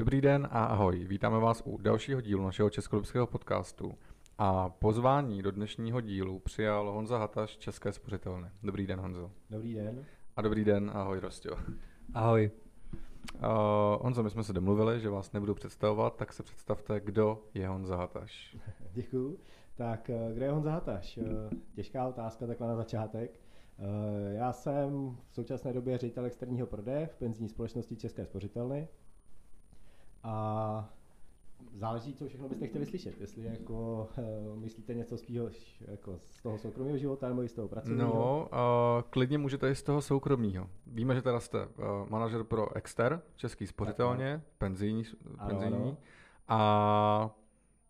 Dobrý den a ahoj, vítáme vás u dalšího dílu našeho českolipského podcastu. A pozvání do dnešního dílu přijal Honza Hataš České spořitelny. Dobrý den, Honzo. Dobrý den. A dobrý den, ahoj, Rostio. Ahoj. Uh, Honzo, my jsme se domluvili, že vás nebudu představovat, tak se představte, kdo je Honza Hataš. Děkuju. Tak, eh, kdo je Honza Hataš? Eh, těžká otázka takhle na začátek. Eh, já jsem v současné době ředitel externího prodeje v penzijní společnosti České spořitelny a záleží, co všechno byste chtěli slyšet. Jestli jako uh, myslíte něco spíš jako z toho soukromého života nebo i z toho pracovního? No, uh, klidně můžete i z toho soukromého. Víme, že teda jste uh, manažer pro Exter, Český spořitelně, penzijní, penzijní. Ano, ano. A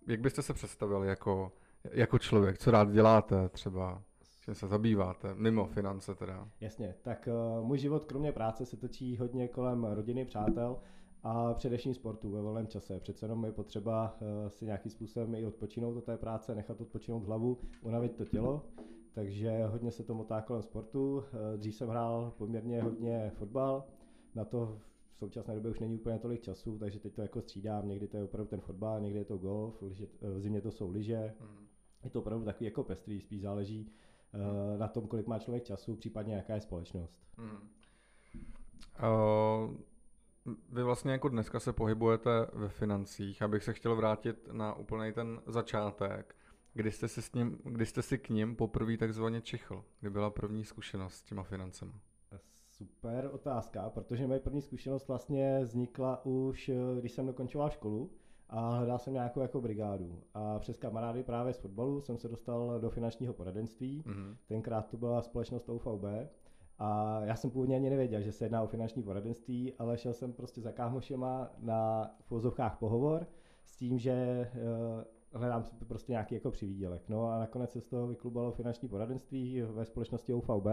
jak byste se představili jako, jako člověk? Co rád děláte třeba? Čím se zabýváte, mimo finance teda? Jasně, tak uh, můj život kromě práce se točí hodně kolem rodiny, přátel a především sportu ve volném čase. Přece jenom je potřeba eh, si nějakým způsobem i odpočinout od té práce, nechat odpočinout hlavu, unavit to tělo. Takže hodně se to motá kolem sportu. Eh, dřív jsem hrál poměrně hodně fotbal, na to v současné době už není úplně tolik času, takže teď to jako střídám. Někdy to je opravdu ten fotbal, někdy je to golf, eh, v zimě to jsou lyže. Hmm. Je to opravdu takový jako pestrý, spíš záleží na tom, kolik má člověk času, případně jaká je společnost. Hmm. Uh vy vlastně jako dneska se pohybujete ve financích, abych se chtěl vrátit na úplný ten začátek. Kdy jste si, s ním, kdy jste si k ním poprvé takzvaně čichl? Kdy byla první zkušenost s těma financemi? Super otázka, protože moje první zkušenost vlastně vznikla už, když jsem dokončoval školu a hledal jsem nějakou jako brigádu. A přes kamarády právě z fotbalu jsem se dostal do finančního poradenství. Mm-hmm. Tenkrát to byla společnost OVB a já jsem původně ani nevěděl, že se jedná o finanční poradenství, ale šel jsem prostě za kámošema na vozovkách pohovor s tím, že uh, hledám prostě nějaký jako přivídělek. No a nakonec se z toho vyklubalo finanční poradenství ve společnosti UVB,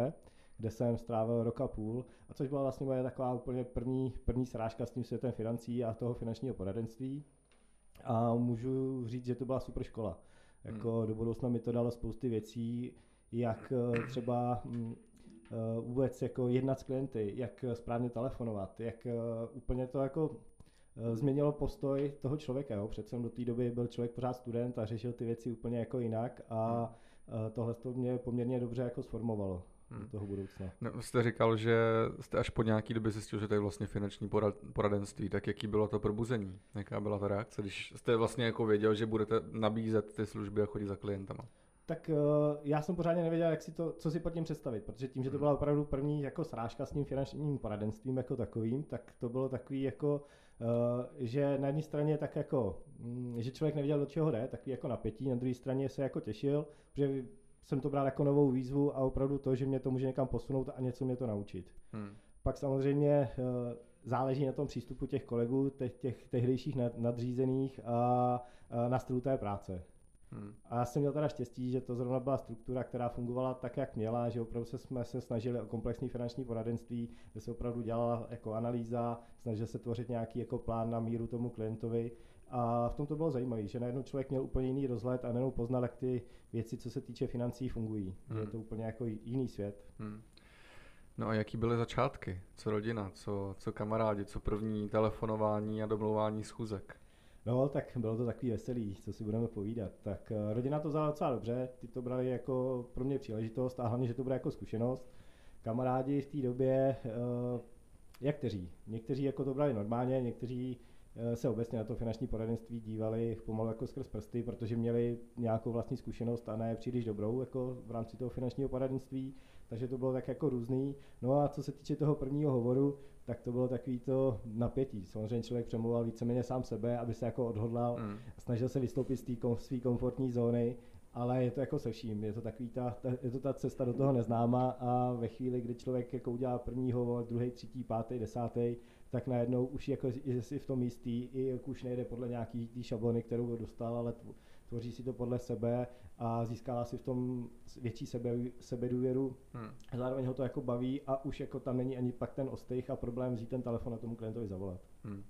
kde jsem strávil rok a půl, a což byla vlastně moje taková úplně první, první srážka s tím světem financí a toho finančního poradenství. A můžu říct, že to byla super škola. Jako hmm. do budoucna mi to dalo spousty věcí, jak eh, třeba mm, vůbec jako jednat s klienty, jak správně telefonovat, jak uh, úplně to jako uh, změnilo postoj toho člověka. Jo. Přece do té doby byl člověk pořád student a řešil ty věci úplně jako jinak a uh, tohle to mě poměrně dobře jako sformovalo hmm. do toho budoucna. No, jste říkal, že jste až po nějaký době zjistil, že to je vlastně finanční poradenství, tak jaký bylo to probuzení? Jaká byla ta reakce, když jste vlastně jako věděl, že budete nabízet ty služby a chodit za klientama? Tak uh, já jsem pořádně nevěděl, jak si to, co si pod tím představit, protože tím, že to hmm. byla opravdu první jako srážka s tím finančním poradenstvím jako takovým, tak to bylo takový jako, uh, že na jedné straně tak jako, um, že člověk nevěděl, do čeho jde, takový jako napětí, na druhé straně se jako těšil, protože jsem to bral jako novou výzvu a opravdu to, že mě to může někam posunout a něco mě to naučit. Hmm. Pak samozřejmě uh, záleží na tom přístupu těch kolegů, těch, těch tehdejších nadřízených a, a na stylu té práce. Hmm. A já jsem měl teda štěstí, že to zrovna byla struktura, která fungovala tak, jak měla, že opravdu se jsme se snažili o komplexní finanční poradenství, kde se opravdu dělala jako analýza, snažil se tvořit nějaký jako plán na míru tomu klientovi. A v tom to bylo zajímavé, že najednou člověk měl úplně jiný rozhled a najednou poznal, jak ty věci, co se týče financí, fungují. Hmm. Je to úplně jako jiný svět. Hmm. No a jaký byly začátky? Co rodina, co, co kamarádi, co první telefonování a domlouvání schůzek? No, tak bylo to takový veselý, co si budeme povídat. Tak eh, rodina to vzala docela dobře, ty to brali jako pro mě příležitost a hlavně, že to bude jako zkušenost. Kamarádi v té době, eh, jak kteří? Někteří jako to brali normálně, někteří eh, se obecně na to finanční poradenství dívali pomalu jako skrz prsty, protože měli nějakou vlastní zkušenost a ne příliš dobrou jako v rámci toho finančního poradenství, takže to bylo tak jako různý. No a co se týče toho prvního hovoru, tak to bylo takový to napětí. Samozřejmě člověk přemluval víceméně sám sebe, aby se jako odhodlal, mm. snažil se vystoupit z té kom, své komfortní zóny, ale je to jako se vším, je to takový ta, ta, je to ta cesta do toho neznáma a ve chvíli, kdy člověk jako udělá první hovor, druhý, třetí, pátý, desátý, tak najednou už jako je si v tom jistý, i jak už nejde podle nějaký šablony, kterou dostal, ale tvoří si to podle sebe a získává si v tom větší sebe, sebedůvěru. Hmm. Zároveň ho to jako baví a už jako tam není ani pak ten ostych a problém vzít ten telefon a tomu klientovi zavolat. Hmm.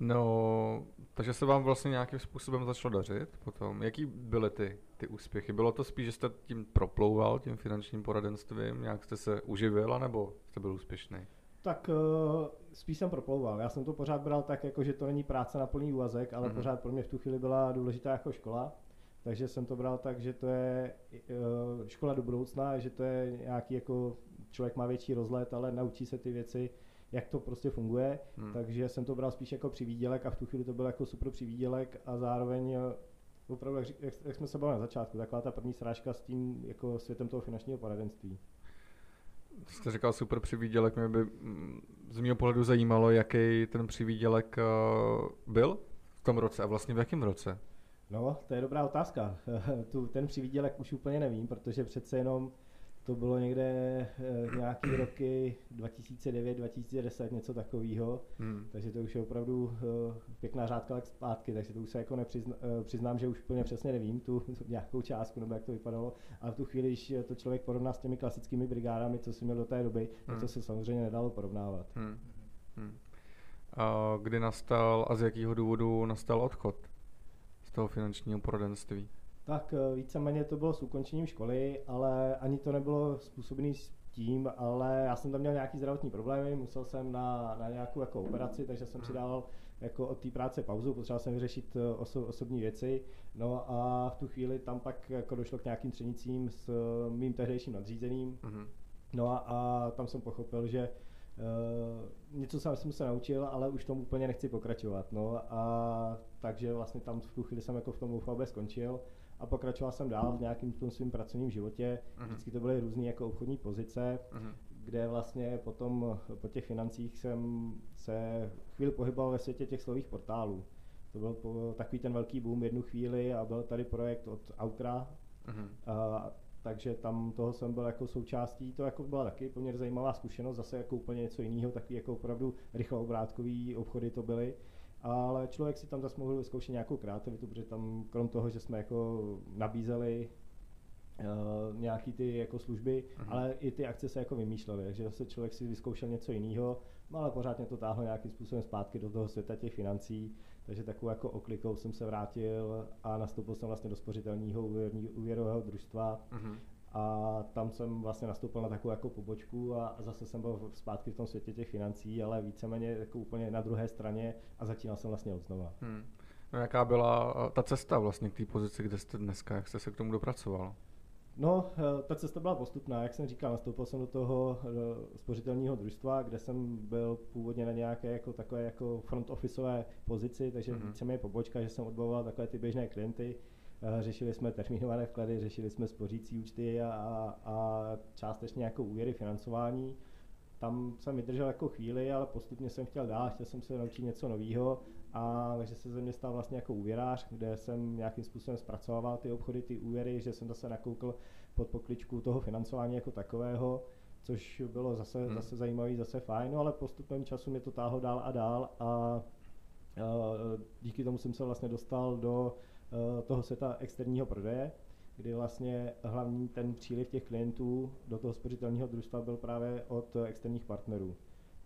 No, takže se vám vlastně nějakým způsobem začalo dařit potom. Jaký byly ty, ty úspěchy? Bylo to spíš, že jste tím proplouval, tím finančním poradenstvím, nějak jste se uživil, nebo jste byl úspěšný? Tak uh, spíš jsem proplouval. Já jsem to pořád bral tak, jako že to není práce na plný úvazek, ale mm-hmm. pořád pro mě v tu chvíli byla důležitá jako škola. Takže jsem to bral tak, že to je uh, škola do budoucna, že to je nějaký jako člověk má větší rozlet, ale naučí se ty věci, jak to prostě funguje. Hmm. Takže jsem to bral spíš jako přivídělek a v tu chvíli to byl jako super přivídělek a zároveň opravdu, jak, jak, jak jsme se bavili na začátku, taková ta první srážka s tím jako světem toho finančního poradenství. Jste říkal super přivídělek, mě by mm, z mého pohledu zajímalo, jaký ten přivídělek uh, byl v tom roce a vlastně v jakém roce? No, to je dobrá otázka. tu, ten přivídělek už úplně nevím, protože přece jenom to bylo někde e, nějaký roky 2009, 2010, něco takového. Hmm. Takže to už je opravdu e, pěkná řádka tak zpátky, takže to už se jako nepřiznám, e, přiznám, že už úplně přesně nevím tu, nějakou částku, nebo jak to vypadalo. Ale v tu chvíli, když to člověk porovná s těmi klasickými brigádami, co jsem měl do té doby, hmm. tak to hmm. se samozřejmě nedalo porovnávat. Hmm. Hmm. A kdy nastal a z jakého důvodu nastal odchod z toho finančního poradenství? Tak eh, víceméně to bylo s ukončením školy, ale ani to nebylo způsobené s tím, ale já jsem tam měl nějaký zdravotní problémy, musel jsem na, na nějakou jako operaci, takže jsem si dával jako od té práce pauzu, potřeboval jsem vyřešit eh, oso, osobní věci, no a v tu chvíli tam pak jako došlo k nějakým třenicím s eh, mým tehdejším nadřízeným, mm-hmm. no a, a tam jsem pochopil, že Uh, něco jsem se naučil, ale už tomu úplně nechci pokračovat. No a takže vlastně tam v tu chvíli jsem jako v tom UFAB skončil a pokračoval jsem dál v nějakým tom svým pracovním životě. Uh-huh. Vždycky to byly různé jako obchodní pozice, uh-huh. kde vlastně potom po těch financích jsem se chvíli pohyboval ve světě těch slových portálů. To byl po, takový ten velký boom jednu chvíli a byl tady projekt od Outra, uh-huh. a, takže tam toho jsem byl jako součástí, to jako byla taky poměrně zajímavá zkušenost, zase jako úplně něco jiného, taky jako opravdu rychloobrátkový obchody to byly ale člověk si tam zase mohl vyzkoušet nějakou kreativitu, protože tam krom toho, že jsme jako nabízeli uh, nějaký ty jako služby, uh-huh. ale i ty akce se jako vymýšlely, takže zase člověk si vyzkoušel něco jiného, no ale pořád mě to táhlo nějakým způsobem zpátky do toho světa těch financí, takže takovou jako oklikou jsem se vrátil a nastoupil jsem vlastně do spořitelního úvěrového družstva, uh-huh a tam jsem vlastně nastoupil na takovou jako pobočku a, a zase jsem byl zpátky v tom světě těch financí, ale víceméně jako úplně na druhé straně a začínal jsem vlastně od znova. Hmm. No jaká byla eh, ta cesta vlastně k té pozici, kde jste dneska, jak jste se k tomu dopracoval? No, eh, ta cesta byla postupná, jak jsem říkal, nastoupil jsem do toho do spořitelního družstva, kde jsem byl původně na nějaké jako takové jako front officeové pozici, takže mm-hmm. víceméně pobočka, že jsem odbavoval takové ty běžné klienty, Eh, řešili jsme termínované vklady, řešili jsme spořící účty a, a, a částečně jako úvěry financování. Tam jsem vydržel jako chvíli, ale postupně jsem chtěl dál, chtěl jsem se naučit něco nového a takže se ze mě stal vlastně jako úvěrář, kde jsem nějakým způsobem zpracovával ty obchody, ty úvěry, že jsem zase nakoukl pod pokličku toho financování jako takového, což bylo zase, hmm. zase zajímavý, zase fajn, no ale postupem času mě to táhlo dál a dál a, a díky tomu jsem se vlastně dostal do Eh, toho světa externího prodeje, kdy vlastně hlavní ten příliv těch klientů do toho spořitelného družstva byl právě od externích partnerů.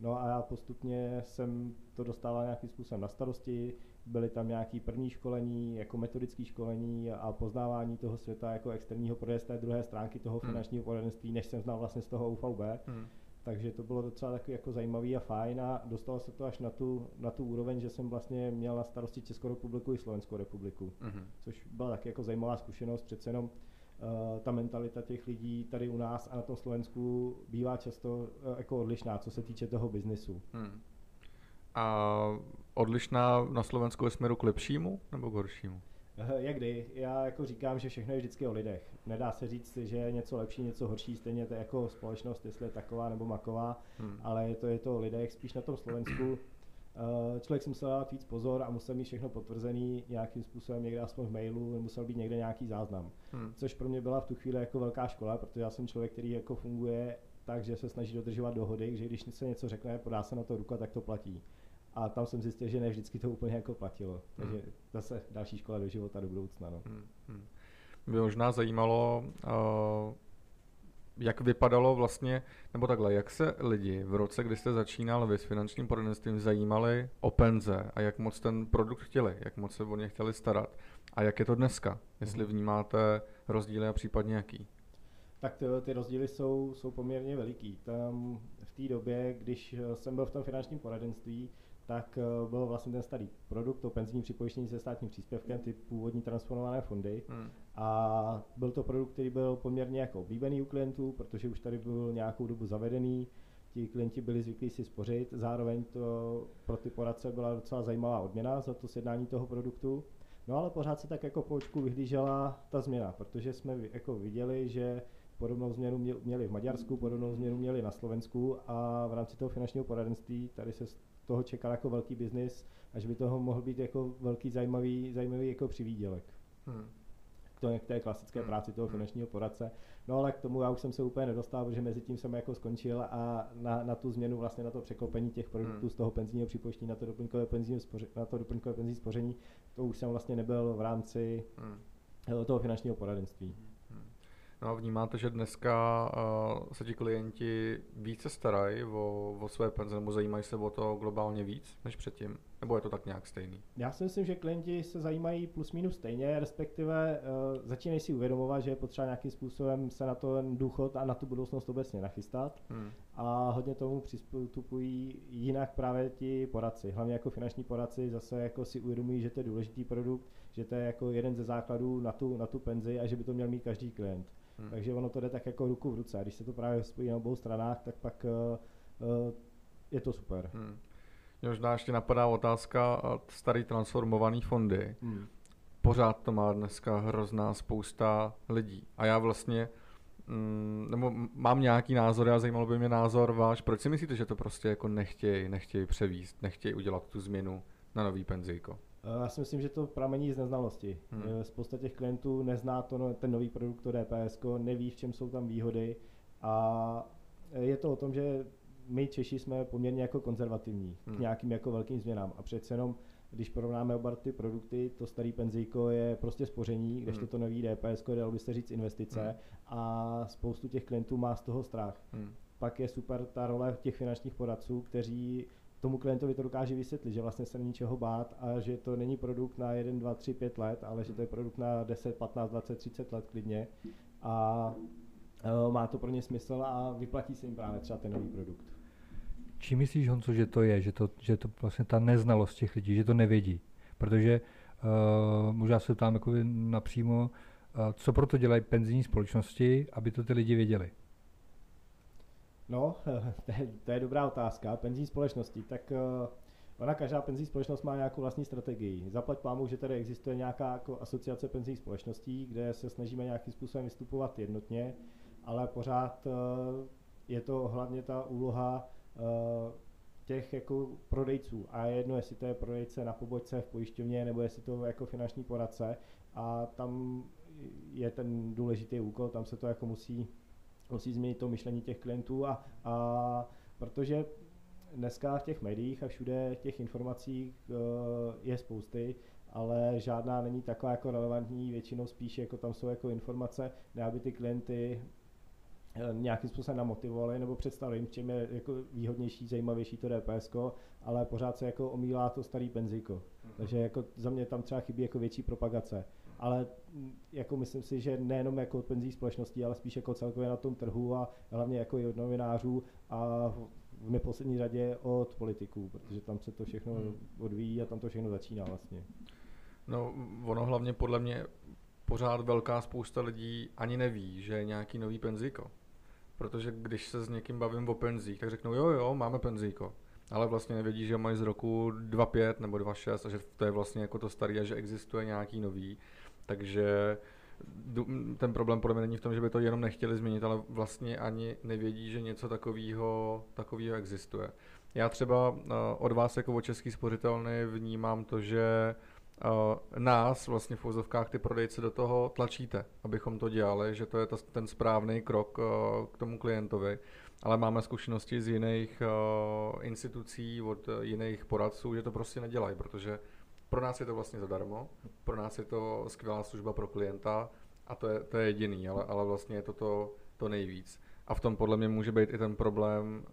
No a já postupně jsem to dostával nějakým způsobem na starosti, byly tam nějaké první školení, jako metodické školení a poznávání toho světa jako externího prodeje z té druhé stránky toho hmm. finančního poradenství, než jsem znal vlastně z toho UVB. Hmm takže to bylo docela takový jako zajímavý a fajn a dostalo se to až na tu, na tu úroveň, že jsem vlastně měl na starosti Českou republiku i Slovenskou republiku, mm-hmm. což byla taky jako zajímavá zkušenost, přece jenom uh, ta mentalita těch lidí tady u nás a na tom Slovensku bývá často uh, jako odlišná, co se týče toho biznesu. Hmm. A odlišná na Slovensku ve směru k lepšímu nebo k horšímu? Eh, jak kdy? Já jako říkám, že všechno je vždycky o lidech. Nedá se říct, že je něco lepší, něco horší, stejně to jako společnost, jestli je taková nebo maková, hmm. ale je to, je to o lidech. Spíš na tom Slovensku eh, člověk si musel dát víc pozor a musel mít všechno potvrzený nějakým způsobem, někde aspoň v mailu, musel být někde nějaký záznam. Hmm. Což pro mě byla v tu chvíli jako velká škola, protože já jsem člověk, který jako funguje tak, že se snaží dodržovat dohody, že když se něco řekne, podá se na to ruka, tak to platí. A tam jsem zjistil, že ne vždycky to úplně jako platilo. Takže hmm. zase další škola do života do budoucna. No. Hmm. Hmm. By možná zajímalo, uh, jak vypadalo vlastně, nebo takhle, jak se lidi v roce, kdy jste začínal vy s finančním poradenstvím, zajímali o penze a jak moc ten produkt chtěli, jak moc se o ně chtěli starat. A jak je to dneska, jestli hmm. vnímáte rozdíly a případně jaký? Tak ty, ty rozdíly jsou, jsou poměrně veliký. Tam v té době, když jsem byl v tom finančním poradenství, tak eh, byl vlastně ten starý produkt, to penzijní připojištění se státním příspěvkem, ty původní transformované fondy. Hmm. A byl to produkt, který byl poměrně jako oblíbený u klientů, protože už tady byl nějakou dobu zavedený, ti klienti byli zvyklí si spořit, zároveň to pro ty poradce byla docela zajímavá odměna za to sjednání toho produktu. No ale pořád se tak jako po očku vyhlížela ta změna, protože jsme jako viděli, že podobnou změnu měli v Maďarsku, podobnou změnu měli na Slovensku a v rámci toho finančního poradenství tady se toho čekal jako velký biznis a že by toho mohl být jako velký zajímavý, zajímavý jako přivídělek. Hmm. K, to, k té klasické hmm. práci toho hmm. finančního poradce. No ale k tomu já už jsem se úplně nedostal, protože mezi tím jsem jako skončil a na, na tu změnu vlastně na to překlopení těch produktů hmm. z toho penzijního připojištění na to doplňkové penzijní spoření, na to doplňkové penzijní spoření, to už jsem vlastně nebyl v rámci hmm. toho finančního poradenství. No a vnímáte, že dneska uh, se ti klienti více starají o, o své penze nebo zajímají se o to globálně víc než předtím? Nebo je to tak nějak stejný? Já si myslím, že klienti se zajímají plus minus stejně, respektive uh, začínají si uvědomovat, že je potřeba nějakým způsobem se na ten důchod a na tu budoucnost obecně nachystat. Hmm. A hodně tomu přistupují jinak právě ti poradci. Hlavně jako finanční poradci zase jako si uvědomují, že to je důležitý produkt, že to je jako jeden ze základů na tu, na tu penzi a že by to měl mít každý klient. Hmm. Takže ono to jde tak jako ruku v ruce. A když se to právě spojí na obou stranách, tak pak uh, uh, je to super. Hmm. Mě možná ještě napadá otázka starý transformovaný fondy. Hmm. Pořád to má dneska hrozná spousta lidí. A já vlastně mm, nebo mám nějaký názor a zajímalo by mě názor váš. Proč si myslíte, že to prostě jako nechtějí, nechtějí převíst, nechtějí udělat tu změnu na nový penzijko? Já si myslím, že to pramení z neznalosti. Hmm. Eh, spousta těch klientů nezná to, no, ten nový produkt, to DPS, neví, v čem jsou tam výhody a je to o tom, že my Češi jsme poměrně jako konzervativní hmm. k nějakým jako velkým změnám a přece jenom když porovnáme oba ty produkty, to starý penzíko je prostě spoření, když hmm. to nový DPS, dalo byste říct investice hmm. a spoustu těch klientů má z toho strach. Hmm. Pak je super ta role těch finančních poradců, kteří tomu klientovi to dokáže vysvětlit, že vlastně se není čeho bát a že to není produkt na 1, 2, 3, 5 let, ale že to je produkt na 10, 15, 20, 30 let klidně a uh, má to pro ně smysl a vyplatí se jim právě třeba ten nový produkt. Čím myslíš, Honco, že to je, že to, že to vlastně ta neznalost těch lidí, že to nevědí? Protože uh, možná se ptám jako napřímo, uh, co proto dělají penzijní společnosti, aby to ty lidi věděli? No, to je, to je dobrá otázka. Penzijní společnosti, tak ona každá penzijní společnost má nějakou vlastní strategii. Zaplať pámu, že tady existuje nějaká jako asociace penzijních společností, kde se snažíme nějakým způsobem vystupovat jednotně, ale pořád uh, je to hlavně ta úloha uh, těch jako prodejců. A je jedno, jestli to je prodejce na pobočce v pojišťovně, nebo jestli to jako finanční poradce. A tam je ten důležitý úkol, tam se to jako musí musí změnit to myšlení těch klientů a, a protože dneska v těch médiích a všude těch informací uh, je spousty, ale žádná není taková jako relevantní, většinou spíš jako tam jsou jako informace, ne aby ty klienty eh, nějakým způsobem namotivovali nebo představili jim, čem je jako výhodnější, zajímavější to DPS, ale pořád se jako omílá to starý penzíko. Mm-hmm. Takže jako za mě tam třeba chybí jako větší propagace ale mm, jako myslím si, že nejenom jako od penzí společností, ale spíš jako celkově na tom trhu a hlavně jako i od novinářů a v neposlední řadě od politiků, protože tam se to všechno hmm. odvíjí a tam to všechno začíná vlastně. No, ono hlavně podle mě pořád velká spousta lidí ani neví, že je nějaký nový penzíko. Protože když se s někým bavím o penzích, tak řeknou, jo, jo, máme penzíko. Ale vlastně nevědí, že mají z roku 2.5 nebo 2.6 a že to je vlastně jako to starý a že existuje nějaký nový. Takže ten problém podle mě není v tom, že by to jenom nechtěli změnit, ale vlastně ani nevědí, že něco takového takového existuje. Já třeba eh, od vás jako od Český spořitelny vnímám to, že nás vlastně v vozovkách ty prodejce do toho tlačíte, abychom to dělali, že to je ten správný krok eh, k tomu klientovi. Ale máme zkušenosti z jiných institucí, od jiných poradců, že to prostě nedělají, protože pro nás je to vlastně zadarmo, pro nás je to skvělá služba pro klienta a to je, to je jediný, ale, ale vlastně je to, to to nejvíc. A v tom podle mě může být i ten problém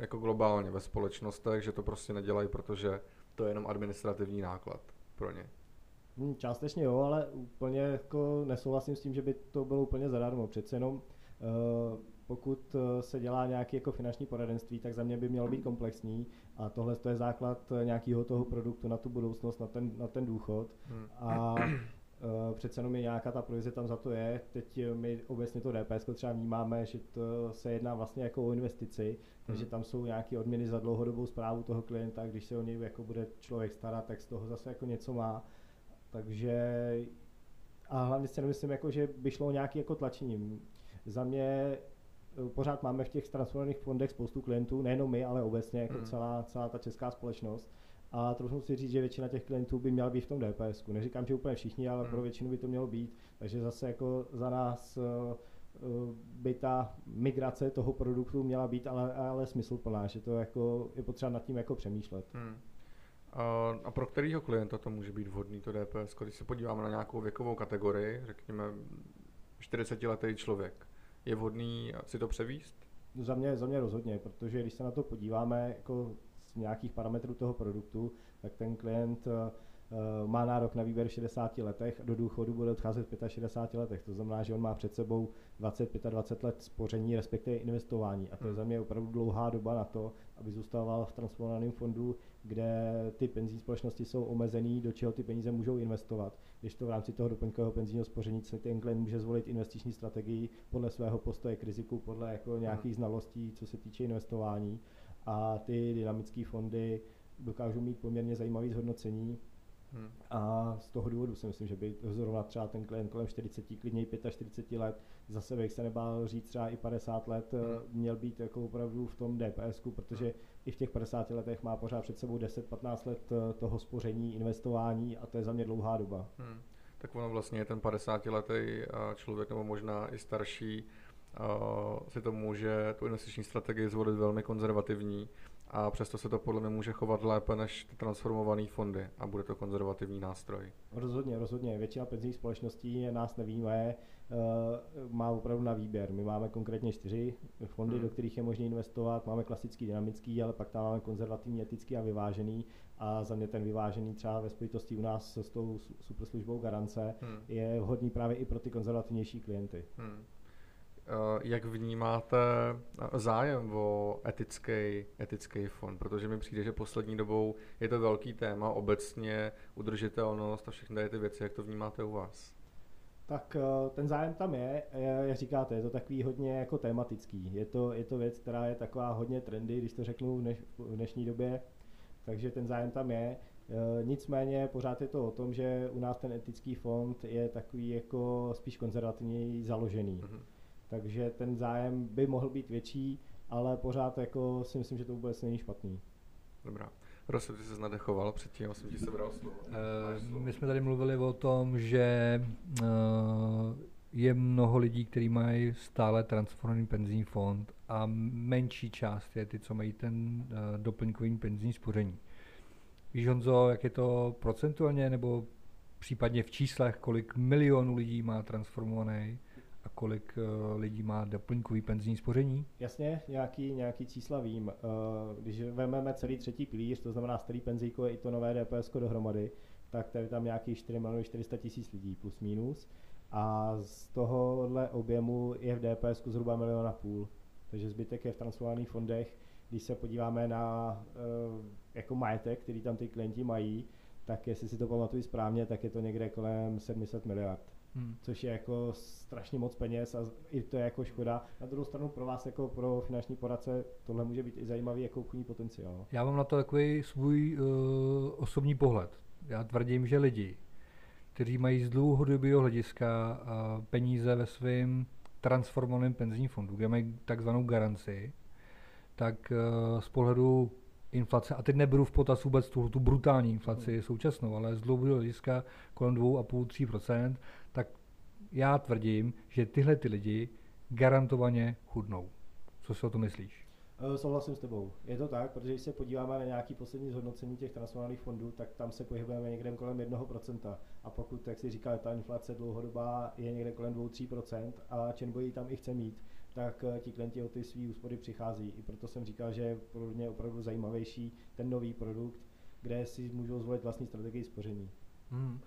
jako globálně ve společnostech, že to prostě nedělají, protože to je jenom administrativní náklad pro ně. Hmm, částečně jo, ale úplně jako nesouhlasím s tím, že by to bylo úplně zadarmo. Přece jenom pokud se dělá nějaké jako finanční poradenství, tak za mě by mělo být komplexní a tohle to je základ nějakého toho produktu na tu budoucnost, na ten, na ten důchod. Hmm. A přece jenom je nějaká ta provize tam za to je. Teď my obecně to DPS třeba vnímáme, že to se jedná vlastně jako o investici, takže hmm. tam jsou nějaké odměny za dlouhodobou zprávu toho klienta, když se o něj jako bude člověk starat, tak z toho zase jako něco má. Takže a hlavně si nemyslím, jako, že by šlo o nějaký jako tlačení. Za mě eh, pořád máme v těch transformovaných fondech spoustu klientů, nejenom my, ale obecně jako hmm. celá, celá ta česká společnost a trochu si říct, že většina těch klientů by měla být v tom DPS. Neříkám, že úplně všichni, ale pro hmm. většinu by to mělo být. Takže zase jako za nás eh, eh, by ta migrace toho produktu měla být ale, ale smysluplná, že to jako je potřeba nad tím jako přemýšlet. Hmm. A, a pro kterého klienta to může být vhodný to DPS? Když se podíváme na nějakou věkovou kategorii, řekněme 40-letý člověk, je vhodný si to převíst? Za mě, za mě rozhodně, protože když se na to podíváme jako z nějakých parametrů toho produktu, tak ten klient eh, eh, má nárok na výběr v 60 letech a do důchodu bude odcházet v 65 letech. To znamená, že on má před sebou 20-25 let spoření, respektive investování. A to je hmm. za mě opravdu dlouhá doba na to, aby zůstával v transformovaném fondu, kde ty penzijní společnosti jsou omezený, do čeho ty peníze můžou investovat. Když to v rámci toho doplňkového penzijního spoření se ten klient může zvolit investiční strategii podle svého postoje k riziku, podle jako nějakých hmm. znalostí, co se týče investování a ty dynamické fondy dokážou mít poměrně zajímavé zhodnocení. Hmm. A z toho důvodu si myslím, že by zrovna třeba ten klient kolem 40, klidně 45 let, zase bych se nebál říct třeba i 50 let, hmm. měl být jako opravdu v tom DPS, protože hmm. i v těch 50 letech má pořád před sebou 10-15 let eh, toho spoření, investování a to je za mě dlouhá doba. Hmm. Tak ono vlastně ten 50 letý eh, člověk nebo možná i starší si to může tu investiční strategii zvolit velmi konzervativní a přesto se to podle mě může chovat lépe než ty transformované fondy a bude to konzervativní nástroj. Rozhodně, rozhodně. Většina penzijních společností nás nevíme, eh, má opravdu na výběr. My máme konkrétně čtyři fondy, hmm. do kterých je možné investovat. Máme klasický, dynamický, ale pak tam máme konzervativní, etický a vyvážený. A za mě ten vyvážený třeba ve spojitosti u nás s tou superslužbou garance hmm. je vhodný právě i pro ty konzervativnější klienty. Hmm. Eh, jak vnímáte eh, zájem o etický, etický fond, protože mi přijde, že poslední dobou je to velký téma, obecně udržitelnost a všechny ty věci, jak to vnímáte u vás? Tak eh, ten zájem tam je, jak říkáte, je to takový hodně jako tematický. Je to, je to věc, která je taková hodně trendy, když to řeknu v, dneš, v dnešní době, takže ten zájem tam je. Nicméně pořád je to o tom, že u nás ten etický fond je takový jako spíš konzervativně založený. Mm-hmm takže ten zájem by mohl být větší, ale pořád jako si myslím, že to vůbec není špatný. Dobrá. Prosím, ty se nadechoval předtím, já jsem ti sebral slovo. Uh, my jsme tady mluvili o tom, že uh, je mnoho lidí, kteří mají stále transformovaný penzijní fond a menší část je ty, co mají ten uh, doplňkový penzijní spoření. Víš, Honzo, jak je to procentuálně nebo případně v číslech, kolik milionů lidí má transformovaný a kolik uh, lidí má doplňkový penzijní spoření? Jasně, nějaký, nějaký čísla vím. Uh, když vezmeme celý třetí pilíř, to znamená starý penzijko i to nové DPS dohromady, tak tady tam nějakých 4 miliony 400 tisíc lidí plus minus. A z tohohle objemu je v DPS zhruba milion a půl. Takže zbytek je v transformovaných fondech. Když se podíváme na uh, jako majetek, který tam ty klienti mají, tak jestli si to pamatuju správně, tak je to někde kolem 700 miliard hmm. což je jako strašně moc peněz a i to je jako škoda. Na druhou stranu pro vás jako pro finanční poradce tohle může být i zajímavý jako obchodní potenciál. Já mám na to takový svůj uh, osobní pohled. Já tvrdím, že lidi, kteří mají z dlouhodobého hlediska uh, peníze ve svém transformovaném penzijním fondu, kde mají takzvanou garanci, tak uh, z pohledu inflace, a teď neberu v potaz vůbec tu, tu brutální inflaci hmm. současnou, ale z dlouhodobého hlediska kolem 2,5-3%, tak já tvrdím, že tyhle ty lidi garantovaně chudnou. Co si o to myslíš? Eh, souhlasím s tebou. Je to tak, protože když se podíváme na nějaký poslední zhodnocení těch transformovaných fondů, tak tam se pohybujeme někde kolem 1%. A pokud, jak si říkal, ta inflace dlouhodobá je někde kolem 2-3% a Čenbojí tam i chce mít, tak eh, ti klienti o ty své úspory přichází. I proto jsem říkal, že je pro mě opravdu zajímavější ten nový produkt, kde si můžou zvolit vlastní strategii spoření. Hmm. Uh,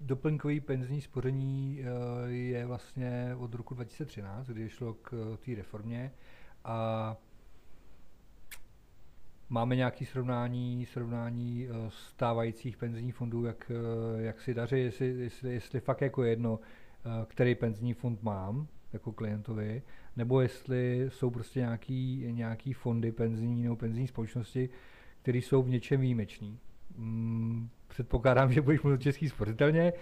doplňkový penzijní spoření eh, je vlastně od roku 2013, kdy šlo k té reformě a máme nějaké srovnání, srovnání stávajících penzijních fondů, jak, jak si daří, jestli, jestli, jestli fakt jako jedno, který penzijní fond mám jako klientovi, nebo jestli jsou prostě nějaký, nějaký fondy penzijní nebo penzijní společnosti, které jsou v něčem výjimečný. Hmm, předpokládám, že budeš mluvit český spořitelně,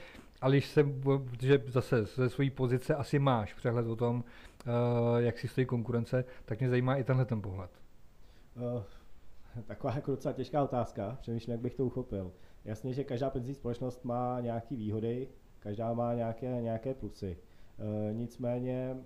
ale když se, protože zase ze své pozice asi máš přehled o tom, uh, jak si stojí konkurence, tak mě zajímá i tenhle ten pohled. Uh, taková jako docela těžká otázka, přemýšlím, jak bych to uchopil. Jasně, že každá penzijní společnost má nějaké výhody, každá má nějaké, nějaké plusy. Uh, nicméně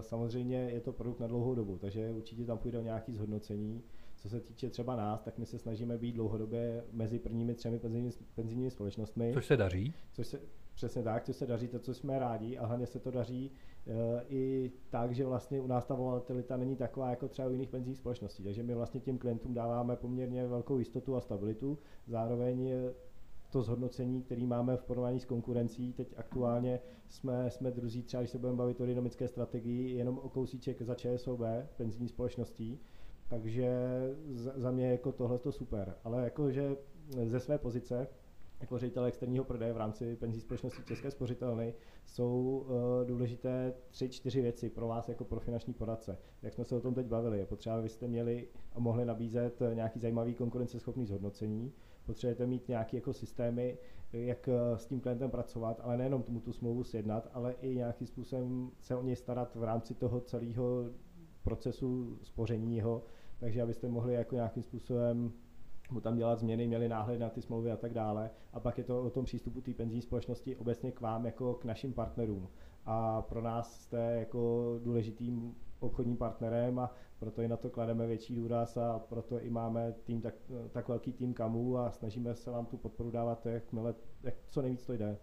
samozřejmě je to produkt na dlouhou dobu, takže určitě tam půjde o nějaké zhodnocení. Co se týče třeba nás, tak my se snažíme být dlouhodobě mezi prvními třemi penzijními, penzijními společnostmi. Což se daří. Což se, přesně tak, co se daří, to, co jsme rádi a hlavně se to daří uh, i tak, že vlastně u nás ta volatilita není taková jako třeba u jiných penzijních společností. Takže my vlastně těm klientům dáváme poměrně velkou jistotu a stabilitu. Zároveň to zhodnocení, který máme v porovnání s konkurencí. Teď aktuálně jsme, jsme druzí, třeba když se budeme bavit o dynamické strategii, jenom o kousíček za ČSOB, penzijní společností. Takže za mě jako tohle to super. Ale jakože ze své pozice, jako ředitel externího prodeje v rámci penzijní společnosti České spořitelny jsou uh, důležité tři, čtyři věci pro vás jako pro finanční poradce. Jak jsme se o tom teď bavili, je potřeba, abyste měli a mohli nabízet nějaký zajímavý konkurenceschopný zhodnocení, potřebujete mít nějaké jako systémy, jak eh, s tím klientem pracovat, ale nejenom tomu tu smlouvu sjednat, ale i nějakým způsobem se o něj starat v rámci toho celého procesu spoření jeho, takže abyste mohli jako nějakým způsobem mu tam dělat změny, měli náhled na ty smlouvy a tak dále. A pak je to o tom přístupu té penzijní společnosti obecně k vám jako k našim partnerům. A pro nás jste jako důležitým obchodním partnerem a proto i na to klademe větší důraz a proto i máme tým, tak, tak velký tým kamů a snažíme se vám tu podporu dávat, jak, mile, jak co nejvíc to jde.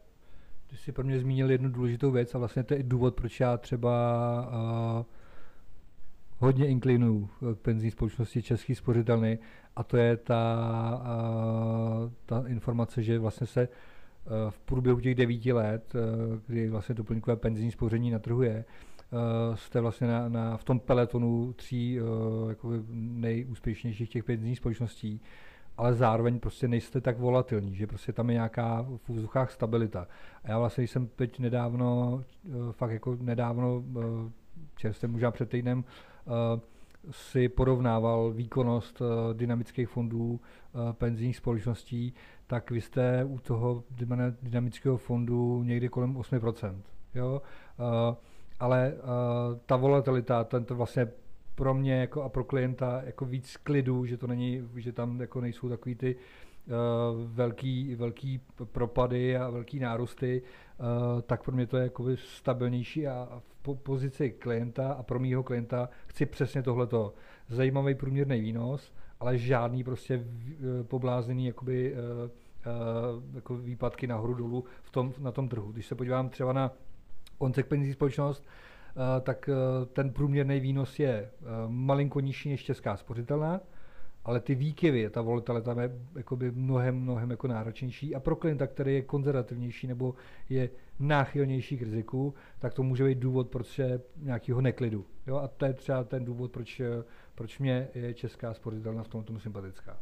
Ty jsi pro mě zmínil jednu důležitou věc a vlastně to je i důvod, proč já třeba uh, hodně inklinuju k penzijní společnosti Český spořitelny a to je ta, uh, ta informace, že vlastně se uh, v průběhu těch devíti let, uh, kdy vlastně doplňkové penzijní spoření na trhu je, uh, jste vlastně na, na, v tom peletonu tří uh, jako nejúspěšnějších těch penzijních společností, ale zároveň prostě nejste tak volatilní, že prostě tam je nějaká v úzduchách stabilita. A já vlastně jsem teď nedávno, uh, fakt jako nedávno, čerstvě možná před týdnem, si porovnával výkonnost dynamických fondů penzijních společností, tak vy jste u toho dynamického fondu někdy kolem 8%. Jo? Ale uh, ta volatilita, ten to vlastně pro mě jako a pro klienta jako víc klidu, že to není, že tam jako nejsou takový ty uh, velký, velký propady a velký nárůsty, uh, tak pro mě to je jako stabilnější a v po pozici klienta a pro mýho klienta chci přesně tohleto. Zajímavý průměrný výnos, ale žádný prostě poblázněný jakoby, uh, jako výpadky nahoru dolů v tom, na tom trhu. Když se podívám třeba na Penzijní společnost, eh, tak eh, ten průměrný výnos je eh, malinko nižší než česká spořitelná, ale ty výkyvy, ta volatilita je jakoby mnohem, mnohem jako náročnější a pro klienta, který je konzervativnější nebo je náchylnější k riziku, tak to může být důvod, proč je nějakého neklidu. Jo? A to je třeba ten důvod, proč, proč mě je česká spořitelna v tomto sympatická.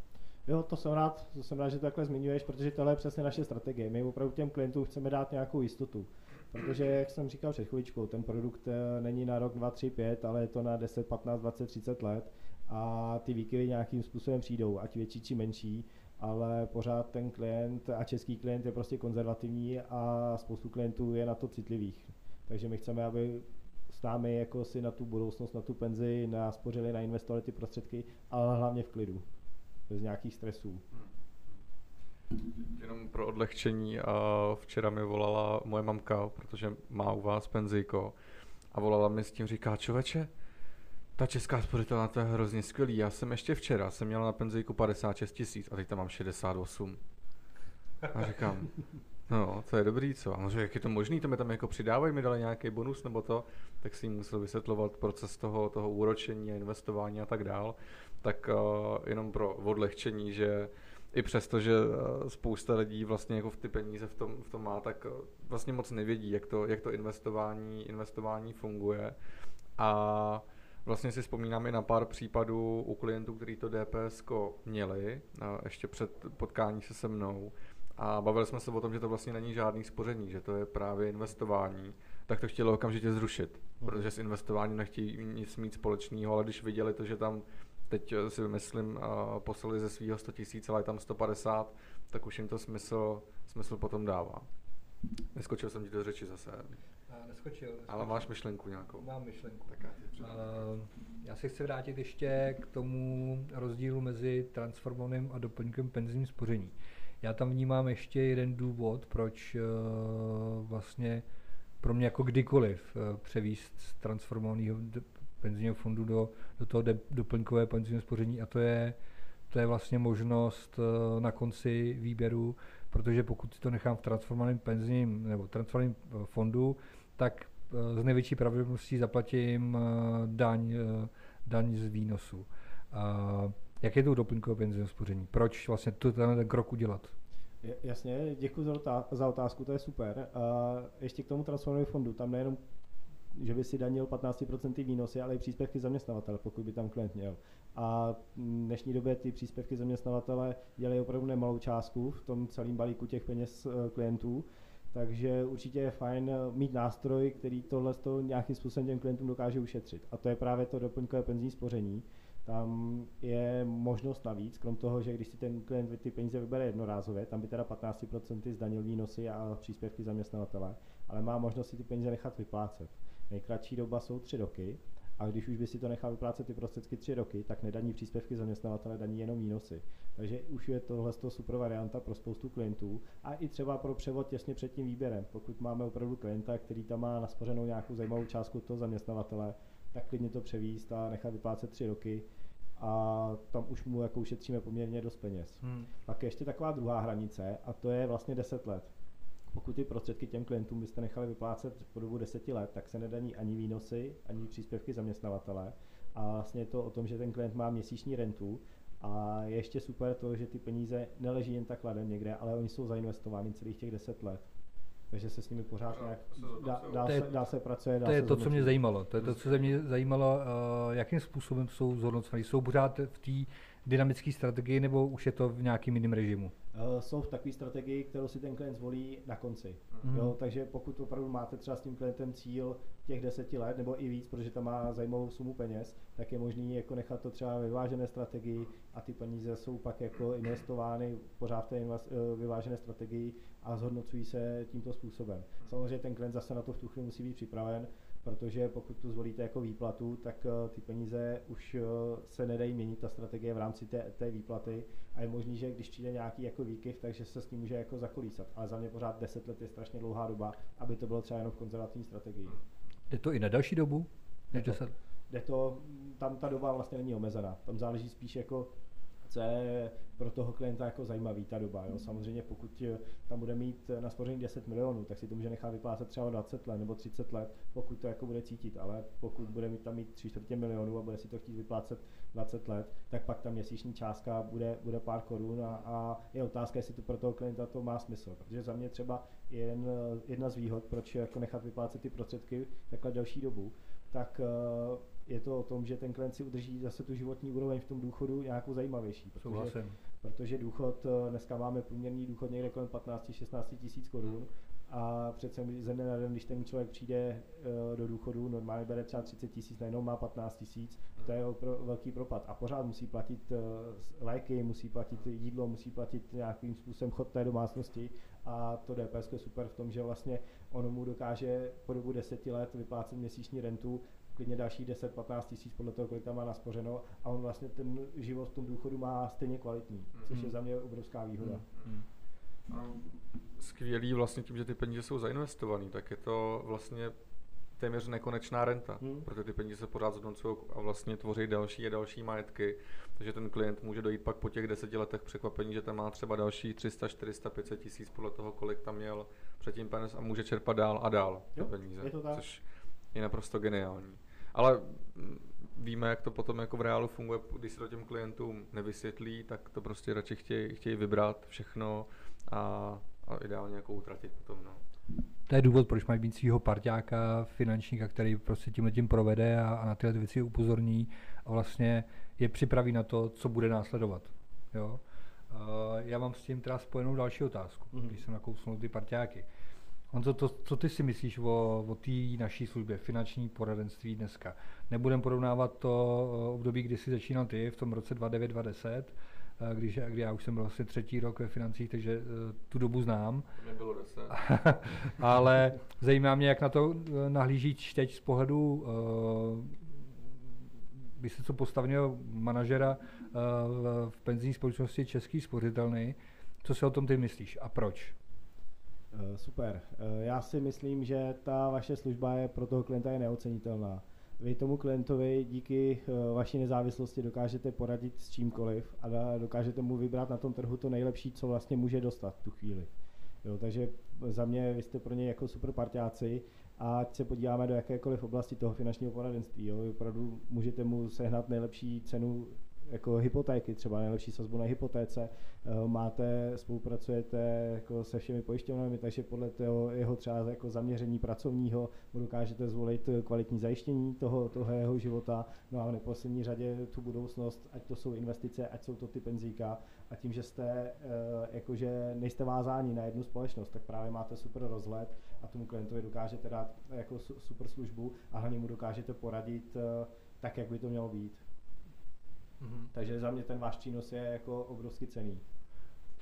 Jo, to jsem rád, to jsem rád, že to takhle zmiňuješ, protože tohle je přesně naše strategie. My opravdu těm klientům chceme dát nějakou jistotu. Protože, jak jsem říkal před chvíličkou, ten produkt eh, není na rok 2, 3, 5, ale je to na 10, 15, 20, 30 let a ty výkyvy nějakým způsobem přijdou, ať větší či menší, ale pořád ten klient a český klient je prostě konzervativní a spoustu klientů je na to citlivých. Takže my chceme, aby s námi jako si na tu budoucnost, na tu penzi naspořili, nainvestovali ty prostředky, ale hlavně v klidu, bez nějakých stresů. Hmm. Jenom pro odlehčení, a včera mi volala moje mamka, protože má u vás penzíko, a volala mi s tím, říká, čověče, ta česká spořitelná to je hrozně skvělý. Já jsem ještě včera, jsem měl na penzíku 56 tisíc a teď tam mám 68. A říkám, no, to je dobrý, co? A on jak je to možný, to mi tam jako přidávají, mi dali nějaký bonus nebo to, tak si jim musel vysvětlovat proces toho, toho úročení a investování a tak dál. Tak uh, jenom pro odlehčení, že i přesto, že eh, spousta lidí vlastně jako v ty peníze v tom, v tom má, tak eh, vlastně moc nevědí, jak to, jak to investování, investování funguje. A vlastně si vzpomínám i na pár případů u klientů, kteří to DPS měli, ještě před potkání se se mnou. A bavili jsme se o tom, že to vlastně není žádný spoření, že to je právě investování. Tak to chtěli okamžitě zrušit, protože s investováním nechtějí nic mít společného, ale když viděli to, že tam teď eh, si myslím, uh, poslali ze svého 100 tisíc, ale je tam 150, tak už jim to smysl, smysl potom dává. Neskočil jsem ti do řeči zase. A neskočil, neskočil. Ale máš myšlenku nějakou. Mám myšlenku. Tak já, uh, já se chci vrátit ještě k tomu rozdílu mezi transformovaným a doplňkem penzijním spoření. Já tam vnímám ještě jeden důvod, proč uh, vlastně pro mě jako kdykoliv uh, převíst z transformovaného penzijního fondu do, do toho de, doplňkové penzijního spoření a to je, to je vlastně možnost uh, na konci výběru, protože pokud to nechám v transformovaném penzijním nebo transformovaném uh, fondu, tak uh, z největší pravděpodobností zaplatím daň, daň z výnosu. Jak je to doplňkové penzijní spoření? Proč vlastně to, ten krok udělat? Jasně, děkuji za, otázku, to je super. Ještě k tomu transformovanému fondu, tam nejenom že by si danil 15% výnosy, ale i příspěvky zaměstnavatele, pokud by tam klient měl. A v dnešní době ty příspěvky zaměstnavatele dělají opravdu nemalou částku v tom celém balíku těch peněz eh, klientů, takže určitě je fajn mít nástroj, který tohle to nějakým způsobem těm klientům dokáže ušetřit. A to je právě to doplňkové penzijní spoření. Tam je možnost navíc, krom toho, že když si ten klient ty peníze vybere jednorázově, tam by teda 15% zdanil výnosy a příspěvky zaměstnavatele, ale má možnost si ty peníze nechat vyplácet. Nejkratší doba jsou tři roky a když už by si to nechal vyplácet ty prostředky tři roky, tak nedaní příspěvky zaměstnavatele, daní jenom výnosy. Takže už je tohle super varianta pro spoustu klientů a i třeba pro převod těsně před tím výběrem. Pokud máme opravdu klienta, který tam má naspořenou nějakou zajímavou částku toho zaměstnavatele, tak klidně to převíst a nechat vyplácet tři roky a tam už mu jako ušetříme poměrně dost peněz. Hmm. Pak je ještě taková druhá hranice a to je vlastně 10 let. Pokud ty prostředky těm klientům byste nechali vyplácet po dobu deseti let, tak se nedaní ani výnosy, ani příspěvky zaměstnavatele. A vlastně je to o tom, že ten klient má měsíční rentu a je ještě super to, že ty peníze neleží jen tak ladem někde, ale oni jsou zainvestovány celých těch deset let. Takže se s nimi pořád nějak dá, dá, se, dá se pracuje. Dá to je to, co mě zajímalo. To je to, co se mě zajímalo, uh, jakým způsobem jsou zhodnoceny. Jsou pořád v té dynamické strategii nebo už je to v nějakým jiném režimu? Uh, jsou v takové strategii, kterou si ten klient zvolí na konci. Mm-hmm. Jo, takže pokud opravdu máte třeba s tím klientem cíl těch deseti let nebo i víc, protože tam má zajímavou sumu peněz, tak je možný jako nechat to třeba vyvážené strategii a ty peníze jsou pak jako investovány pořád v té invest, uh, vyvážené strategii a zhodnocují se tímto způsobem. Samozřejmě ten klient zase na to v tu chvíli musí být připraven, protože pokud tu zvolíte jako výplatu, tak uh, ty peníze už uh, se nedají měnit, ta strategie v rámci té, té výplaty a je možný, že když přijde nějaký jako výkyv, takže se s tím může jako zakolísat. Ale za mě pořád 10 let je strašně dlouhá doba, aby to bylo třeba jenom v konzervativní strategii. Jde to i na další dobu? Jde to, jde to, tam ta doba vlastně není omezená. Tam záleží spíš jako co je pro toho klienta jako zajímavý ta doba. Jo. Samozřejmě pokud eh, tam bude mít na spoření 10 milionů, tak si to může nechat vyplácet třeba 20 let nebo 30 let, pokud to jako bude cítit, ale pokud bude mít tam mít 3 čtvrtě milionů a bude si to chtít vyplácet 20 let, tak pak ta měsíční částka bude, bude pár korun a, a je otázka, jestli to pro toho klienta to má smysl. Protože za mě třeba jen, jedna z výhod, proč jako nechat vyplácet ty prostředky takhle delší dobu, tak je to o tom, že ten klient si udrží zase tu životní úroveň v tom důchodu nějakou zajímavější. Protože, protože důchod, eh, dneska máme průměrný důchod někde kolem 15-16 tisíc korun a přece ze dne na den, když ten člověk přijde uh, do důchodu, normálně bere třeba 30 tisíc, najednou má 15 tisíc, to je velký propad. A pořád musí platit uh, léky, musí platit jídlo, musí platit nějakým způsobem chod té domácnosti a to DPS je super v tom, že vlastně ono mu dokáže po dobu deseti let vyplácet měsíční rentu klidně další 10-15 tisíc podle toho, kolik tam má naspořeno a on vlastně ten život v tom důchodu má stejně kvalitní, což je hmm. za mě obrovská výhoda. Hmm. Skvělý vlastně tím, že ty peníze jsou zainvestované, tak je to vlastně téměř nekonečná renta, hmm. protože ty peníze se pořád zhodnocují a vlastně tvoří další a další majetky, takže ten klient může dojít pak po těch deseti letech překvapení, že tam má třeba další 300, 400, 500 tisíc podle toho, kolik tam měl předtím peněz a může čerpat dál a dál jo, ty peníze, je to tak. což je naprosto geniální. Ale mm, víme, jak to potom jako v reálu funguje, když se to těm klientům nevysvětlí, tak to prostě radši chtějí, chtějí vybrat všechno a, a ideálně jako utratit potom. No. To je důvod, proč mají být svého parťáka, finančníka, který prostě tím tím provede a, a na tyhle věci upozorní a vlastně je připraví na to, co bude následovat. Jo? Uh, já mám s tím teda spojenou další otázku, mm-hmm. když jsem nakousnul ty parťáky. Honzo, to, co ty si myslíš o, o té naší službě, finanční poradenství dneska? Nebudem porovnávat to eh, období, kdy jsi začínal ty, v tom roce 2009-2010, eh, když, kdy já už jsem byl vlastně třetí rok ve financích, takže uh, tu dobu znám. Nebylo deset. Ale zajímá mě, jak na to nahlíží teď z pohledu se co postavního manažera v penzijní společnosti Český spořitelný. Co si o tom ty myslíš a proč? Eh, super. Eh, já si myslím, že ta vaše služba je pro toho klienta je neocenitelná. Vy tomu klientovi díky eh, vaší nezávislosti dokážete poradit s čímkoliv a dokážete mu vybrat na tom trhu to nejlepší, co vlastně může dostat v tu chvíli. Jo, takže za mě vy jste pro něj jako super partiáci a ať se podíváme do jakékoliv oblasti toho finančního poradenství. Jo. Opravdu můžete mu sehnat nejlepší cenu jako hypotéky, třeba nejlepší sazbu na hypotéce, eh, máte, spolupracujete jako se všemi pojišťovnami, takže podle toho jeho třeba jako zaměření pracovního mu dokážete zvolit kvalitní zajištění toho, toho jeho života, no a v neposlední řadě tu budoucnost, ať to jsou investice, ať jsou to ty penzíka a tím, že jste eh, jakože nejste vázáni na jednu společnost, tak právě máte super rozhled a tomu klientovi dokážete dát jako super službu a hlavně mu dokážete poradit eh, tak, jak by to mělo být. Mm-hmm. Takže za mě ten váš přínos je jako obrovsky cený.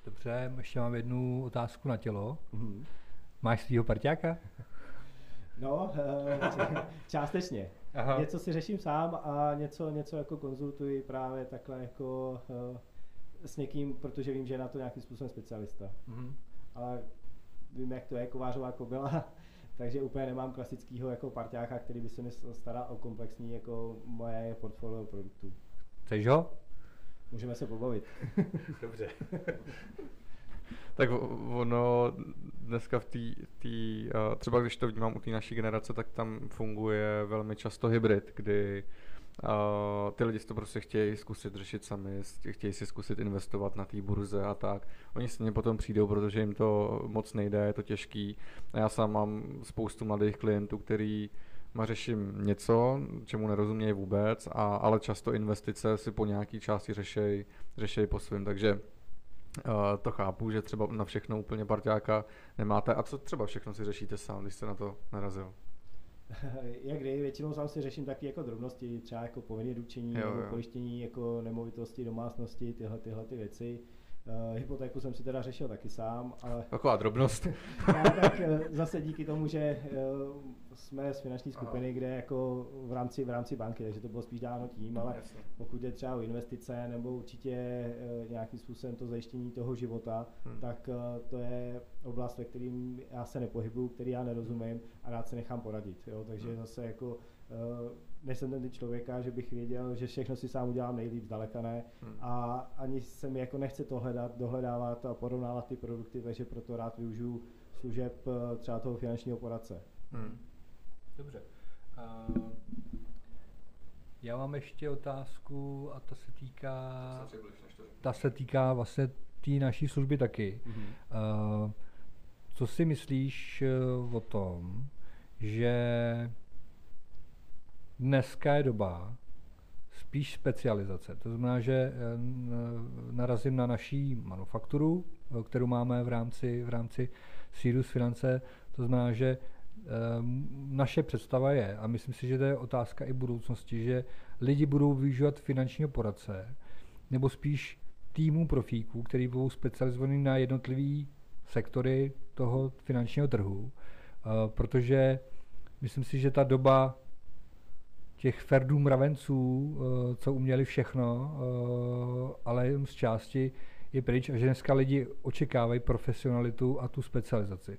Dobře, ještě mám jednu otázku na tělo. Mm-hmm. Máš svého parťáka? No, eh, částečně. Aha. Něco si řeším sám a něco, něco jako konzultuji právě takhle jako eh, s někým, protože vím, že je na to nějakým způsobem specialista. Mm-hmm. Ale vím, jak to je kovářová kobila, takže úplně nemám klasického jako parťáka, který by se mi staral o komplexní jako moje portfolio produktů. Chceš ho? Můžeme se pobavit. Dobře. tak ono dneska v té, třeba když to vnímám u té naší generace, tak tam funguje velmi často hybrid, kdy uh, ty lidi si to prostě chtějí zkusit řešit sami, chtějí si zkusit investovat na té burze a tak. Oni s ním potom přijdou, protože jim to moc nejde, je to těžký. A já sám mám spoustu mladých klientů, který uh, řeším něco, čemu nerozumějí vůbec, a, ale často investice si po nějaký části řešejí řešej po svým, takže uh, to chápu, že třeba na všechno úplně parťáka nemáte. A co třeba všechno si řešíte sám, když jste na to narazil? Jak kdy, většinou sám si řeším taky jako drobnosti, třeba jako povinné ručení jo, jo. pojištění jako nemovitosti, domácnosti, tyhle, tyhle ty věci. Uh, hypotéku jsem si teda řešil taky sám, ale... Taková drobnost. ne, tak uh, zase díky tomu, že uh, jsme z finanční skupiny, Aha. kde jako v rámci, v rámci banky, takže to bylo spíš dáno tím, ale Jasně. pokud je třeba o investice nebo určitě uh, nějakým způsobem to zajištění toho života, hmm. tak uh, to je oblast, ve kterým já se nepohybuju, který já nerozumím a rád se nechám poradit. Jo? Takže hmm. zase jako uh, nejsem ten člověka, že bych věděl, že všechno si sám udělám nejlíp, zdaleka ne. Hmm. A ani se mi jako nechce to hledat, dohledávat a porovnávat ty produkty, takže proto rád využiju služeb eh, třeba toho finančního poradce. Hmm. Dobře. Uh, já mám ještě otázku a ta se týká, ta se týká vlastně té tý naší služby taky. Mm-hmm. Uh, co si myslíš o tom, že dneska je doba spíš specializace. To znamená, že eh, narazím na naší manufakturu, eh, kterou máme v rámci, v rámci Sirius Finance. To znamená, že eh, naše představa je, a myslím si, že to je otázka i budoucnosti, že lidi budou využívat finančního poradce, nebo spíš týmu profíků, který budou specializovaný na jednotlivé sektory toho finančního trhu, protože myslím si, že ta doba těch ferdů mravenců, eh, co uměli všechno, eh, ale jenom z části je pryč a že dneska lidi očekávají profesionalitu a tu specializaci.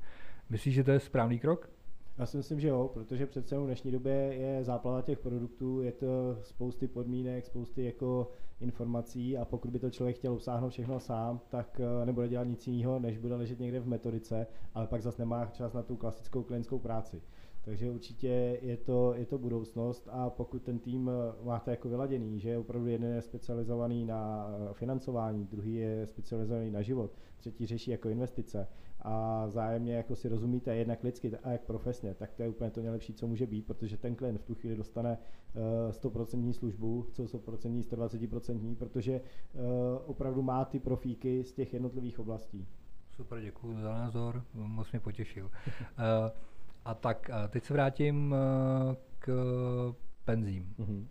Myslíš, že to je správný krok? Já si myslím, že jo, protože přece v dnešní době je záplava těch produktů, je to spousty podmínek, spousty jako informací a pokud by to člověk chtěl obsáhnout všechno sám, tak eh, nebude dělat nic jiného, než bude ležet někde v metodice, ale pak zase nemá čas na tu klasickou klientskou práci. Takže určitě je to, je to budoucnost a pokud ten tým eh, máte jako vyladěný, že opravdu jeden je specializovaný na eh, financování, druhý je specializovaný na život, třetí řeší jako investice a zájemně jako si rozumíte jednak lidsky a jak profesně, tak to je úplně to nejlepší, co může být, protože ten klient v tu chvíli dostane 100% eh, službu, co 100%, 120%, protože opravdu má ty profíky z těch jednotlivých oblastí. Super, děkuji za názor, moc mě potěšil. A tak a teď se vrátím eh, k penzím. Mm-hmm.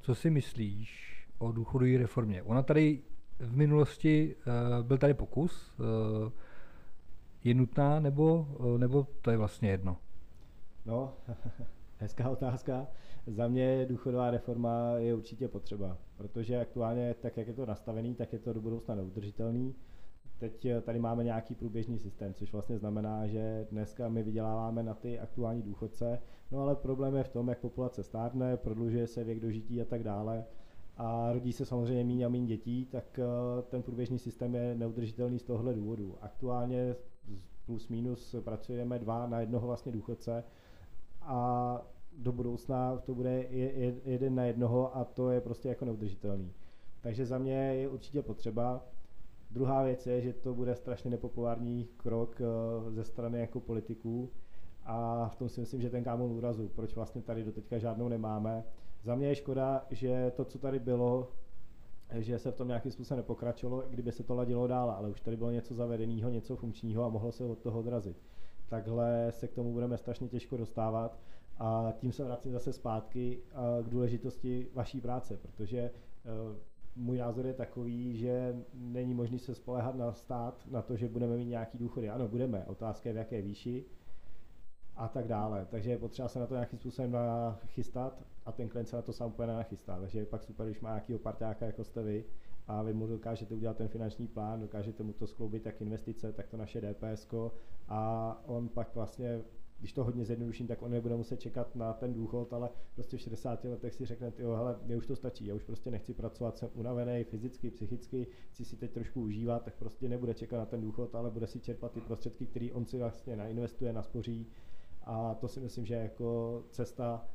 Co si myslíš o důchodové reformě? Ona tady v minulosti eh, byl tady pokus. Je nutná nebo, nebo to je vlastně jedno? No, hezká otázka. Za mě důchodová reforma je určitě potřeba, protože aktuálně tak, jak je to nastavený, tak je to do budoucna neudržitelný teď eh, tady máme nějaký průběžný systém, což vlastně znamená, že dneska my vyděláváme na ty aktuální důchodce, no ale problém je v tom, jak populace stárne, prodlužuje se věk dožití a tak dále a rodí se samozřejmě méně a méně dětí, tak eh, ten průběžný systém je neudržitelný z tohle důvodu. Aktuálně plus minus pracujeme dva na jednoho vlastně důchodce a do budoucna to bude jeden na jednoho a to je prostě jako neudržitelný. Takže za mě je určitě potřeba Druhá věc je, že to bude strašně nepopulární krok eh, ze strany jako politiků a v tom si myslím, že ten kámon úrazu, proč vlastně tady doteďka žádnou nemáme. Za mě je škoda, že to, co tady bylo, že se v tom nějakým způsobem nepokračovalo, kdyby se to ladilo dál, ale už tady bylo něco zavedeného, něco funkčního a mohlo se od toho odrazit. Takhle se k tomu budeme strašně těžko dostávat a tím se vracím zase zpátky eh, k důležitosti vaší práce, protože eh, můj názor je takový, že není možný se spolehat na stát, na to, že budeme mít nějaký důchody. Ano, budeme, otázka je v jaké výši a tak dále. Takže je potřeba se na to nějakým způsobem nachystat a ten klient se na to sám úplně nenachystá. Takže je pak super, když má nějakýho parťáka, jako jste vy, a vy mu dokážete udělat ten finanční plán, dokážete mu to skloubit jak investice, tak to naše DPS a on pak vlastně když to hodně zjednoduším, tak on nebude muset čekat na ten důchod, ale prostě v 60 letech si řekne, jo, hele, mě už to stačí, já už prostě nechci pracovat, jsem unavený fyzicky, psychicky, chci si teď trošku užívat, tak prostě nebude čekat na ten důchod, ale bude si čerpat ty prostředky, které on si vlastně nainvestuje, naspoří a to si myslím, že jako cesta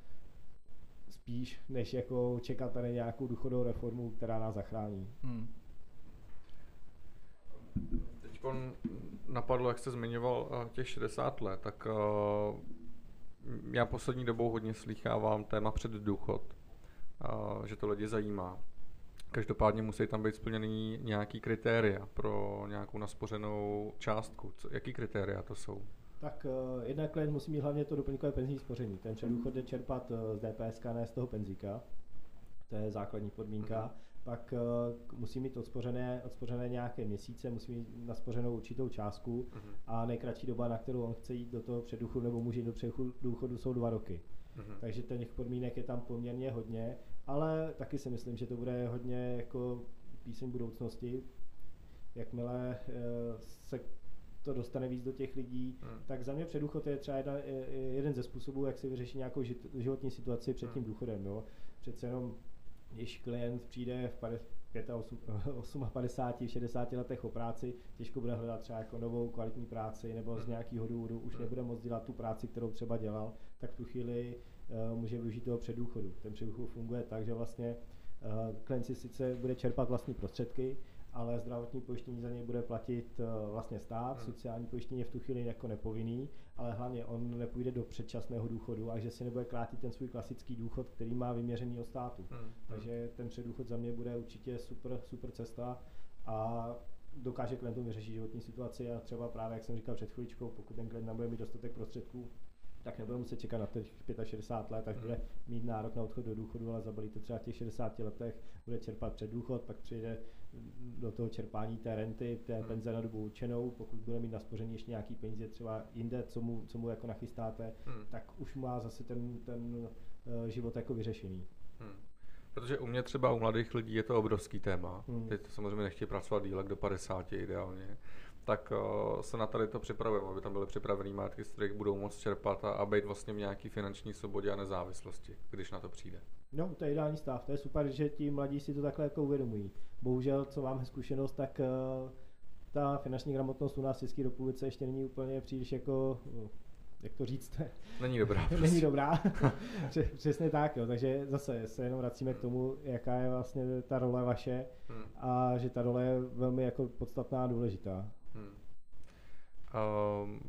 spíš, než jako čekat tady nějakou důchodovou reformu, která nás zachrání. Hmm napadlo, jak jste zmiňoval eh, těch 60 let, tak uh, já poslední dobou hodně slýchávám téma před důchod, uh, že to lidi zajímá. Každopádně musí tam být splněný nějaký kritéria pro nějakou naspořenou částku. Co, jaký kritéria to jsou? Tak uh, jednak klient musí mít hlavně to doplňkové penzijní spoření. Ten předdůchod jde čerpat z DPSK, ne z toho penzíka. To je základní podmínka. Mm-hmm pak uh, musí mít odspořené, odspořené nějaké měsíce, musí mít naspořenou určitou částku uh-huh. a nejkratší doba, na kterou on chce jít do toho předdůchodu nebo může jít do předdůchodu, jsou dva roky. Uh-huh. Takže těch podmínek je tam poměrně hodně, ale taky si myslím, že to bude hodně jako píseň budoucnosti. Jakmile uh, se to dostane víc do těch lidí, hmm. tak za mě předdůchod je třeba jedna, jeden ze způsobů, jak si vyřešit nějakou životní situaci před tím důchodem. No. Přece jenom když klient přijde v 58, 60 letech o práci, těžko bude hledat třeba jako novou kvalitní práci nebo z nějakého důvodu už nebude moct dělat tu práci, kterou třeba dělal, tak v tu chvíli uh, může využít toho předdůchodu. Ten předdůchod funguje tak, že vlastně uh, klient si sice bude čerpat vlastní prostředky, ale zdravotní pojištění za něj bude platit eh, vlastně stát, hmm. sociální pojištění je v tu chvíli jako nepovinný, ale hlavně on nepůjde do předčasného důchodu a že si nebude krátit ten svůj klasický důchod, který má vyměřený od státu. Hmm. hmm. Takže ten předdůchod za mě bude určitě super, super cesta a dokáže klientům vyřešit životní situaci a třeba právě, jak jsem říkal před chvíličkou, pokud ten klient nebude mít dostatek prostředků, tak nebude muset čekat na těch 65 let, až hmm. bude mít nárok na odchod do důchodu, ale zabalí to třeba v těch 60 letech, bude čerpat před důchod, pak přijde do toho čerpání té renty, té hmm. penze na dobu určenou, pokud bude mít naspoření ještě nějaký peníze třeba jinde, co mu, co mu jako nachystáte, hmm. tak už má zase ten, ten uh, život jako vyřešený. Hmm. Protože u mě třeba u mladých lidí je to obrovský téma. Hmm. Teď samozřejmě nechtějí pracovat dílek do 50 ideálně tak uh, se na tady to připravujeme, aby tam byly připravený majetky, z kterých budou moct čerpat a, a být vlastně v nějaký finanční svobodě a nezávislosti, když na to přijde. No, to je ideální stav, to je super, že ti mladí si to takhle jako uvědomují. Bohužel, co máme zkušenost, tak uh, ta finanční gramotnost u nás v České republice ještě není úplně příliš jako jak to říct? Není dobrá. Prostě. Není dobrá. Přesně tak, jo. Takže zase se jenom vracíme k tomu, jaká je vlastně ta role vaše hmm. a že ta role je velmi jako podstatná a důležitá. Hmm. Um,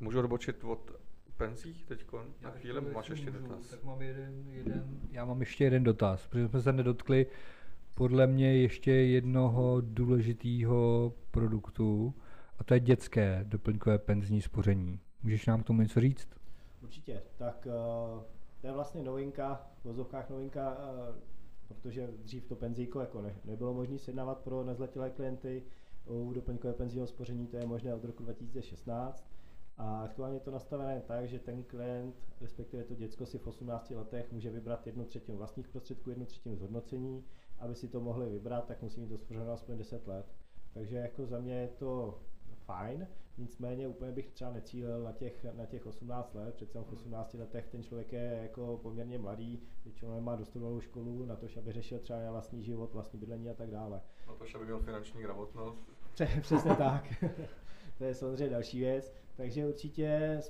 můžu odbočit od penzí teď na chvíli, máš ještě můžu, dotaz? Tak mám jeden, jeden, já mám ještě jeden dotaz, protože jsme se nedotkli podle mě ještě jednoho důležitého produktu, a to je dětské doplňkové penzijní spoření. Můžeš nám k tomu něco říct? Určitě. Tak uh, to je vlastně novinka, v vozovkách novinka, uh, protože dřív to penzíko jako ne, nebylo možné sjednávat pro nezletilé klienty. U doplňkové penzijního spoření to je možné od roku 2016. A aktuálně je to nastavené tak, že ten klient, respektive to děcko si v 18 letech může vybrat jednu třetinu vlastních prostředků, jednu třetinu zhodnocení. Aby si to mohli vybrat, tak musí mít to spořeno aspoň 10 let. Takže jako za mě je to fajn, nicméně úplně bych třeba necílil na těch, na těch 18 let, přece v 18 letech ten člověk je jako poměrně mladý, většinou nemá dostudovanou školu na to, aby řešil třeba vlastní život, vlastní bydlení a tak dále. Na to, aby měl finanční gramotnost. Přesně tak. to je samozřejmě další věc. Takže určitě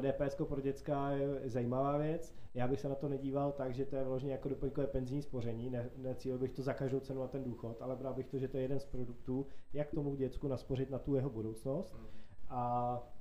DPS pro dětská je zajímavá věc. Já bych se na to nedíval tak, že to je vložně jako doplňkové penzijní spoření, ne, necílil bych to za každou cenu na ten důchod, ale bral bych to, že to je jeden z produktů, jak tomu děcku naspořit na tu jeho budoucnost. A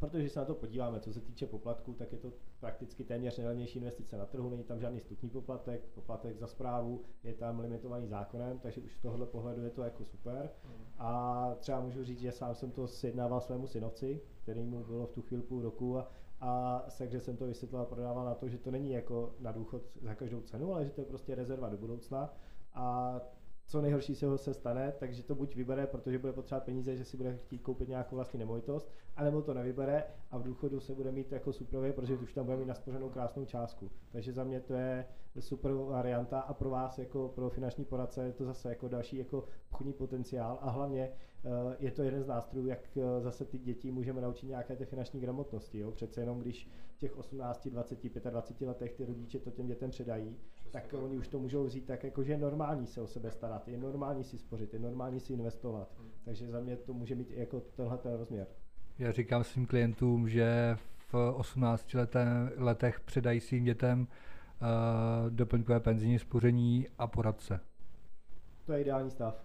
protože se na to podíváme, co se týče poplatků, tak je to prakticky téměř nejlevnější investice na trhu, není tam žádný stupní poplatek, poplatek za zprávu je tam limitovaný zákonem, takže už z tohohle pohledu je to jako super. A třeba můžu říct, že sám jsem to sjednával svému synovci, který mu bylo v tu chvíli půl roku a, a takže jsem to vysvětlil a prodával na to, že to není jako na důchod za každou cenu, ale že to je prostě rezerva do budoucna. A co nejhorší se ho se stane, takže to buď vybere, protože bude potřebovat peníze, že si bude chtít koupit nějakou vlastní nemovitost, anebo to nevybere a v důchodu se bude mít jako suprově, protože už tam bude mít naspořenou krásnou částku. Takže za mě to je super varianta a pro vás jako pro finanční poradce je to zase jako další jako obchodní potenciál a hlavně Eh, je to jeden z nástrojů, jak eh, zase ty děti můžeme naučit nějaké ty finanční gramotnosti. Jo? Přece jenom když v těch 18, 20, 25 letech ty rodiče to těm dětem předají, tak oni už to můžou vzít tak, jako že je normální se o sebe starat, je normální si spořit, je normální si investovat. Hmm. Takže za mě to může mít i jako tenhle ten rozměr. Já říkám svým klientům, že v 18 letech předají svým dětem uh, doplňkové penzijní spoření a poradce. To je ideální stav.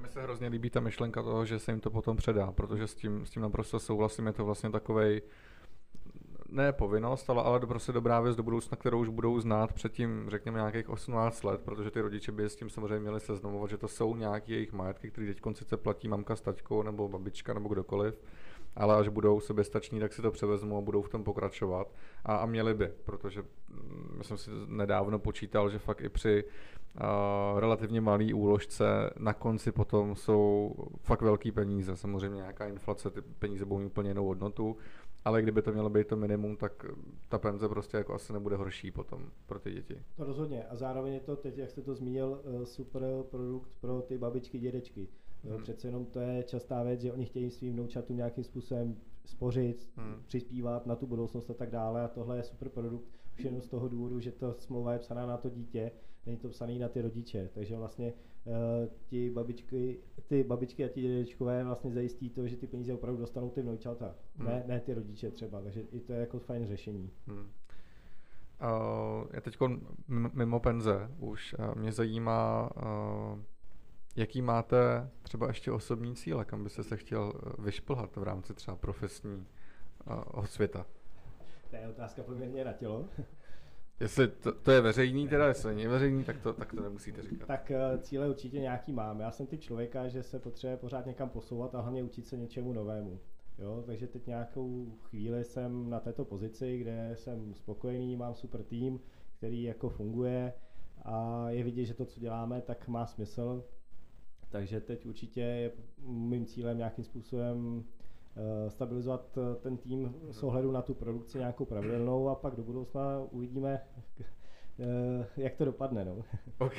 Mně se hrozně líbí ta myšlenka toho, že se jim to potom předá, protože s tím, s tím naprosto souhlasím, je to vlastně takovej ne povinnost, ale, ale prostě dobrá věc do budoucna, kterou už budou znát předtím, řekněme, nějakých 18 let, protože ty rodiče by s tím samozřejmě měli seznamovat, že to jsou nějaké jejich majetky, které teď sice platí mamka s taťkou nebo babička nebo kdokoliv, ale až budou soběstační, tak si to převezmou a budou v tom pokračovat. A, a měli by, protože mm, jsem si nedávno počítal, že fakt i při uh, relativně malý úložce na konci potom jsou fakt velký peníze. Samozřejmě nějaká inflace, ty peníze budou mít úplně jinou hodnotu, ale kdyby to mělo být to minimum, tak ta penze prostě jako asi nebude horší potom pro ty děti. To rozhodně. A zároveň je to teď, jak jste to zmínil, eh, super produkt pro ty babičky, dědečky. Jo, hmm. Přece jenom to je častá věc, že oni chtějí svým vnoučatům nějakým způsobem spořit, hmm. přispívat na tu budoucnost a tak dále a tohle je super produkt už jenom z toho důvodu, že to smlouva je psaná na to dítě, není to psaný na ty rodiče, takže vlastně ti babičky, ty babičky a ti dědečkové vlastně zajistí to, že ty peníze opravdu dostanou ty vnoučata, hmm. ne, ne ty rodiče třeba, takže i to je jako fajn řešení. Hmm. Uh, já teď mimo penze už uh, mě zajímá, uh, jaký máte třeba ještě osobní cíle, kam byste se chtěl vyšplhat v rámci třeba profesní uh, světa? To je otázka poměrně na tělo. Jestli to, to je veřejný, teda jestli není veřejný, tak to, tak to nemusíte říkat. Tak uh, cíle určitě nějaký mám. Já jsem ty člověka, že se potřebuje pořád někam posouvat a hlavně učit se něčemu novému. Jo, takže teď nějakou chvíli jsem na této pozici, kde jsem spokojený, mám super tým, který jako funguje a je vidět, že to, co děláme, tak má smysl. Takže teď určitě je mým cílem nějakým způsobem Eh, stabilizovat eh, ten tým s ohledu na tu produkci nějakou pravidelnou a pak do budoucna uvidíme, jak to dopadne. No. OK,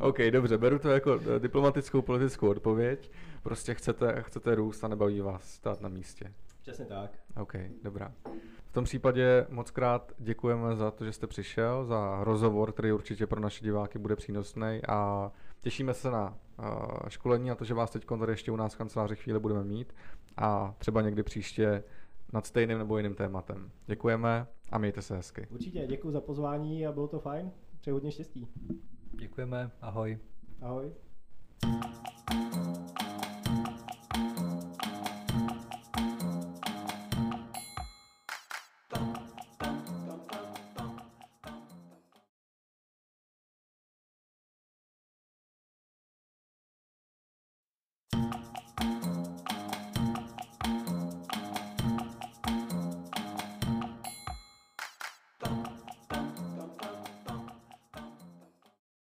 OK, dobře, beru to jako diplomatickou politickou odpověď. Prostě chcete, chcete růst a nebaví vás stát na místě. Přesně tak. OK, dobrá. V tom případě moc krát děkujeme za to, že jste přišel, za rozhovor, který určitě pro naše diváky bude přínosný a těšíme se na uh, školení a to, že vás teď tady ještě u nás v kanceláři chvíli budeme mít a třeba někdy příště nad stejným nebo jiným tématem. Děkujeme a mějte se hezky. Určitě, děkuji za pozvání a bylo to fajn. Přeji hodně štěstí. Děkujeme, ahoj. Ahoj.